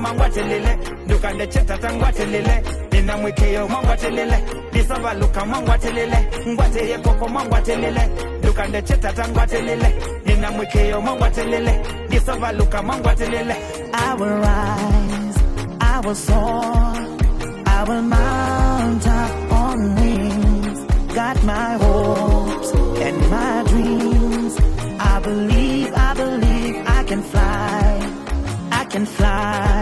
mangwatelele ndukalecheta tangwatelele ndinamwikeyo mangwatelele ndisavaluka mangwatelele ngwateye koko mangwatelele ndukandecheta tangwatelele ndinamwikeyo mangwatelele ndisavaluka mangwatelele I will rise, I will soar, I will mount up on wings. Got my hopes and my dreams. I believe, I believe I can fly, I can fly.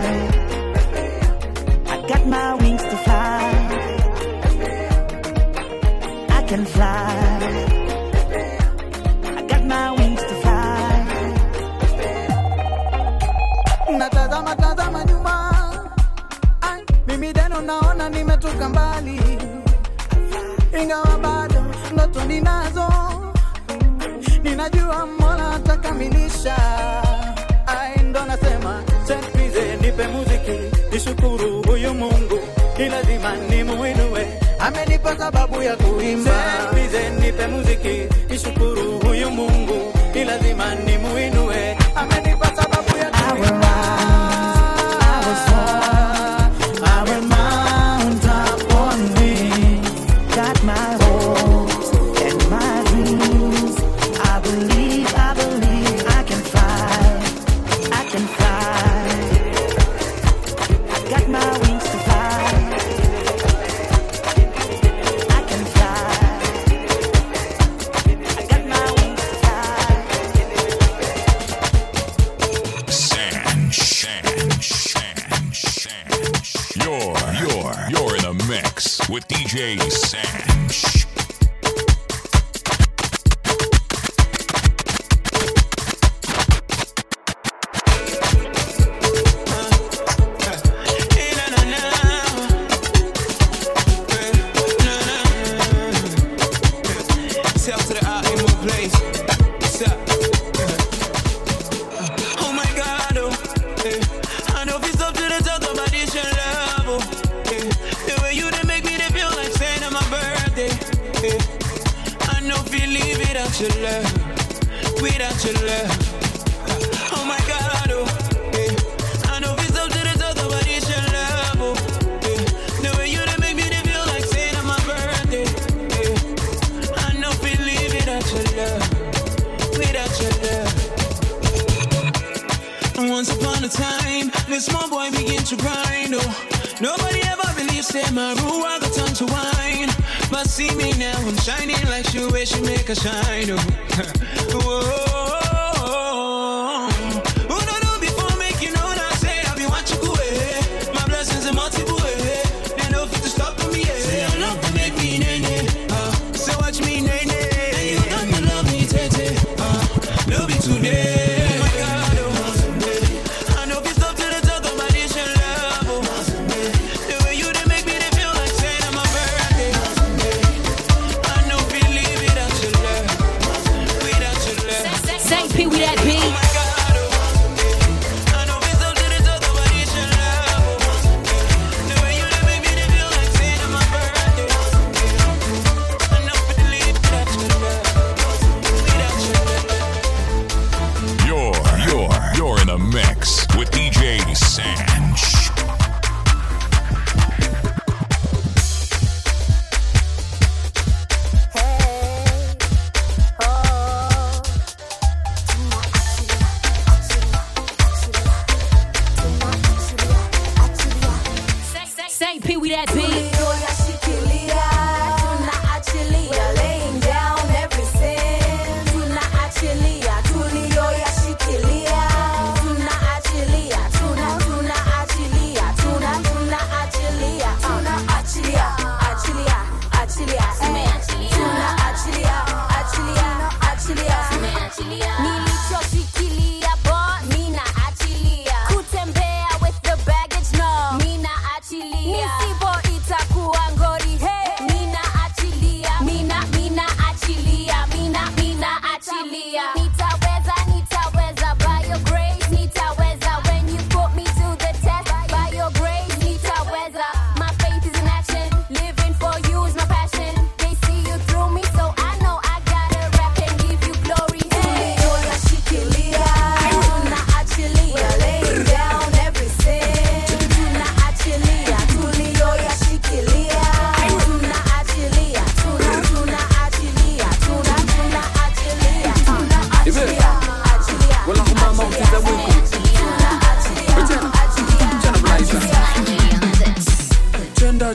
can fly. Natazama tazama nyuma, mimi tena naona nimetoka mbali, ingawa bado ndoto ninazo, ninajua Mola atakamilisha. Ai, ndo nasema nipe muziki, nishukuru huyu Mungu, ni lazima nimuinue. amenipa sababu ya kuimba. Nize nipe muziki nishukuru huyu Mungu, ni lazima nimuinue, amenipa sababu ya kuimba. Shining like she wish she make a shine. Oh. Whoa.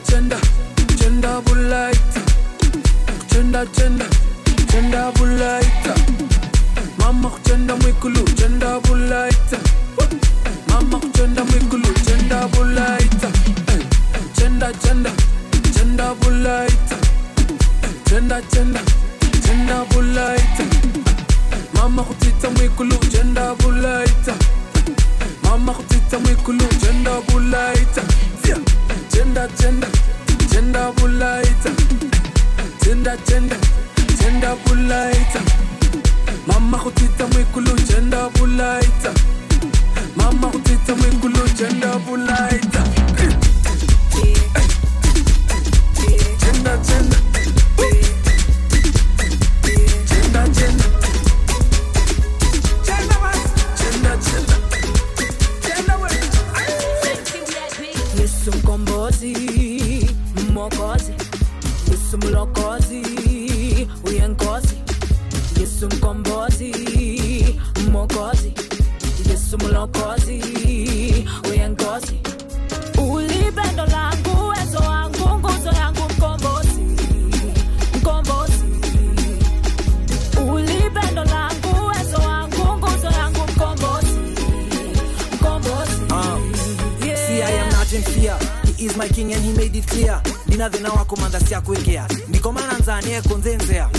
Gender, gender, bulaita. Gender, gender, gender bulaita. Mama gender mwikulu, gender bulaita. Mama gender mwikulu, gender. Eh, Gender, gender, gender bulaita. Gender, gender, gender bulaita. Mama kutita mwikulu, gender bulaita. Mama kutita mwikulu, gender. Gender, gender, gender Yesu mlokozi, uyenkozi. Yesu mkombozi, mwokozi, Yesu mlokozi, uyenkozi. Ulipendo langu, uwezo wangu, nguzo yangu, mkombozi, mkombozi. Ulipendo langu, uwezo wangu, nguzo yangu, mkombozi, mkombozi. Yeah. See, I am not in fear. He is my king and he made it clear. Nina thina wako manda siya kuegea. Niko mananzani eko nzenzea.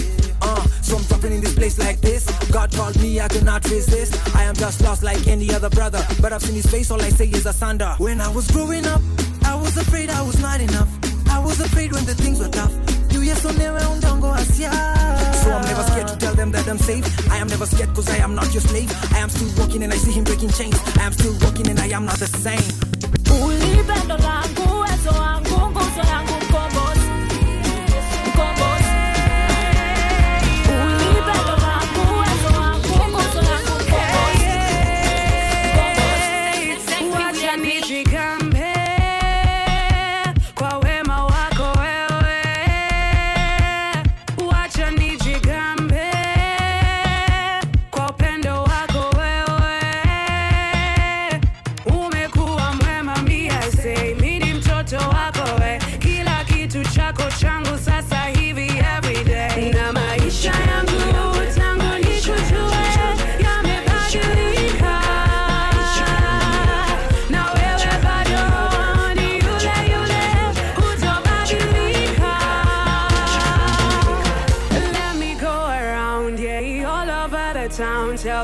Uh, so I'm dropping in this place like this. God called me, I cannot resist. I am just lost like any other brother. But I've seen his face, all I say is asunder. When I was growing up, I was afraid I was not enough. I was afraid when the things were tough. So I'm never scared to tell them that I'm safe. I am never scared cause I am not your slave. I am still walking and I see him breaking chains. I am still walking and I am not the same.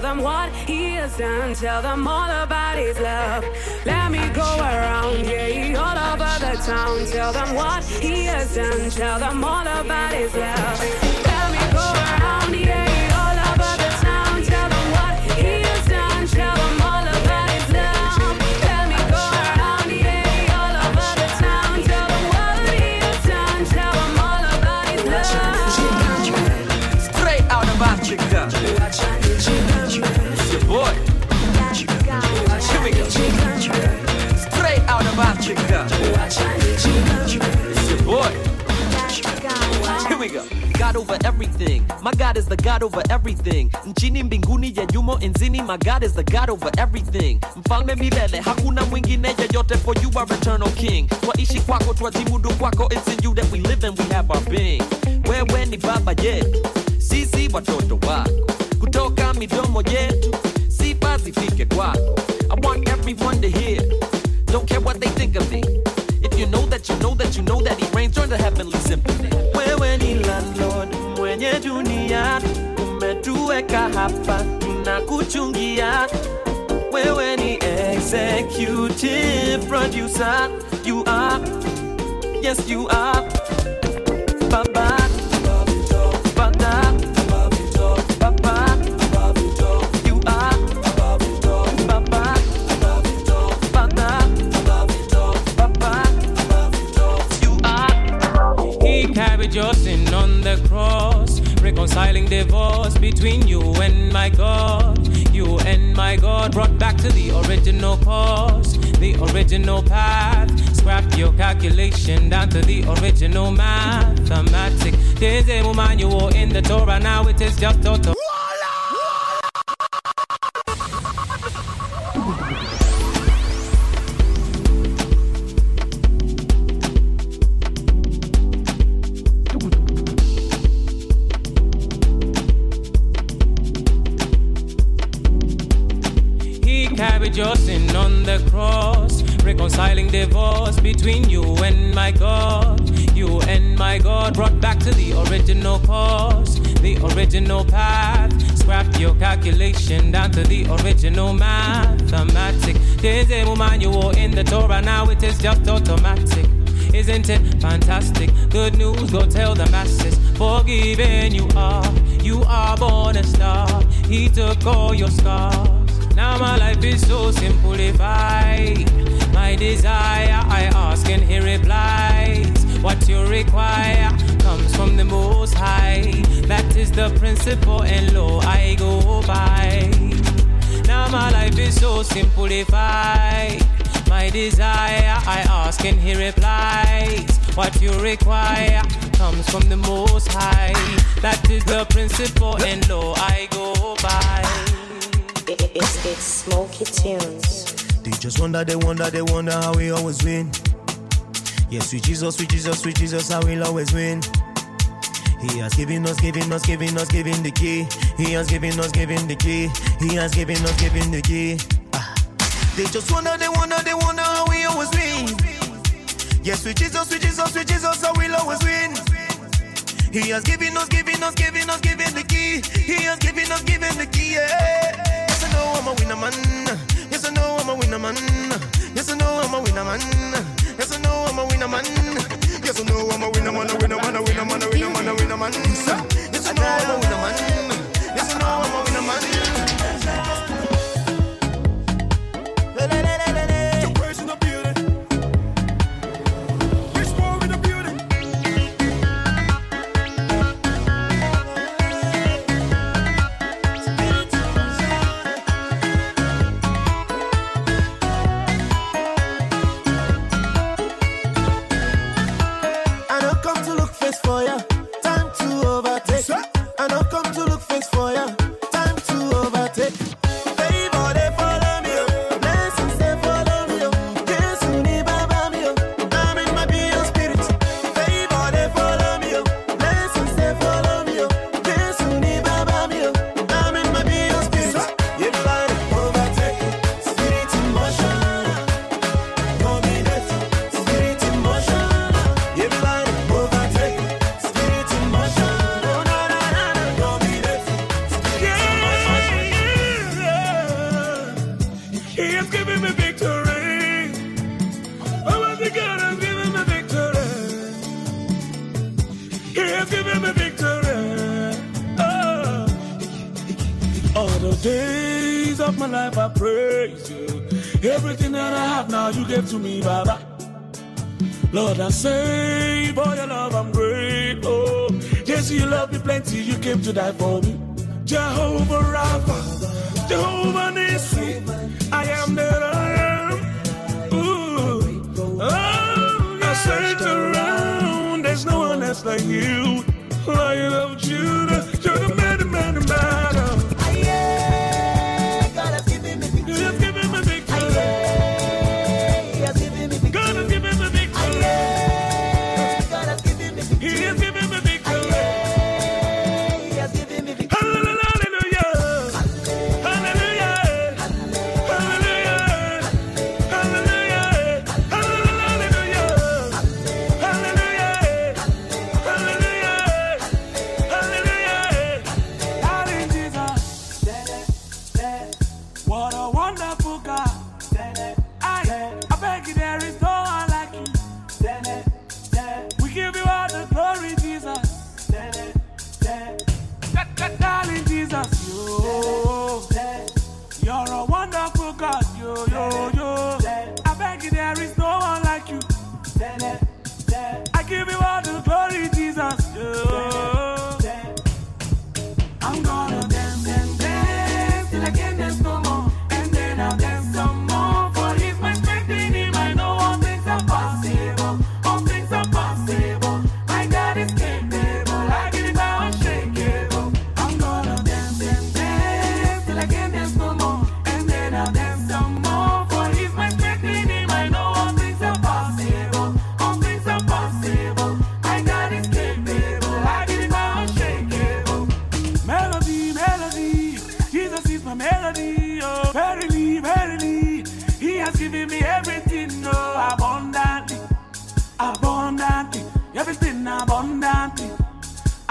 Tell them what he has done. Tell them all about his love. Let me go around, yeah, all over the town. Tell them what he has done. Tell them all about his love. Over everything. My God is the God over everything. Nchini mbinguni ya yumo enzini. My God is the God over everything. Mfalme milele, hakuna mwingine yeyote for you are eternal king. Twaishi kwako, twajimudu kwako. It's in you that we live and we have our being. Wewe ni baba yetu, sisi watoto wako. Kutoka midomo yetu, sifa zifike kwako. Umetuweka hapa tunakuchungia. Wewe ni executive producer, you are, yes you are. Now it is just on original path. Scrap your calculation down to the original mathematic. There's a manual in the Torah, now it is just automatic. Isn't it fantastic? Good news, go tell the masses. Forgiven you are, you are born a star. He took all your scars. Now my life is so simplified. My desire, I ask and he replies. What you require comes from the Most High. That is the principle and law I go by. Now my life is so simplified. My desire, I ask and he replies. What you require comes from the Most High. That is the principle and law I go by. It's, it's Smoky Tunes. They just wonder, they wonder, they wonder how we always win. Yes, sweet Jesus, sweet Jesus, sweet Jesus, how we'll always win. He has given us, given us, given us, given the key. He has given us, given the key. He has given us, given the key. Ah. They just wonder, they wonder, they wonder how we always win. Yes, sweet Jesus, sweet Jesus, sweet Jesus, how we'll always win. He has given us, given us, given us, given the key. He has given us, given the key. Yeah. Yes, I know I'm a winner man. Yes, I know I'm a winner man. Yes, I know I'm a winner man. I'm a winner man. Yes, I know I'm a winner man, a winner man, a winner man, a winner man, a winner man. Yes, I know I'm a winner man. The days of my life I praise you. Everything that I have now you gave to me, Baba. Lord, I say for your love I'm grateful. Oh. Yes, you love me plenty. You came to die for me. Jehovah Rapha, Jehovah Nissi, I am that I am. Ooh, oh, I search around. There's no one else like you. Of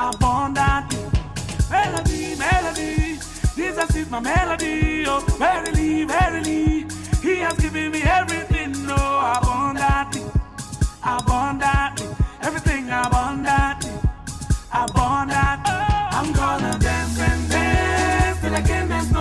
Abundant, Melody, melody, Jesus is my melody. Oh, verily, verily, He has given me everything. Oh, abundant, abundant, everything abundant, abundantly. I'm gonna dance and dance till I can't dance no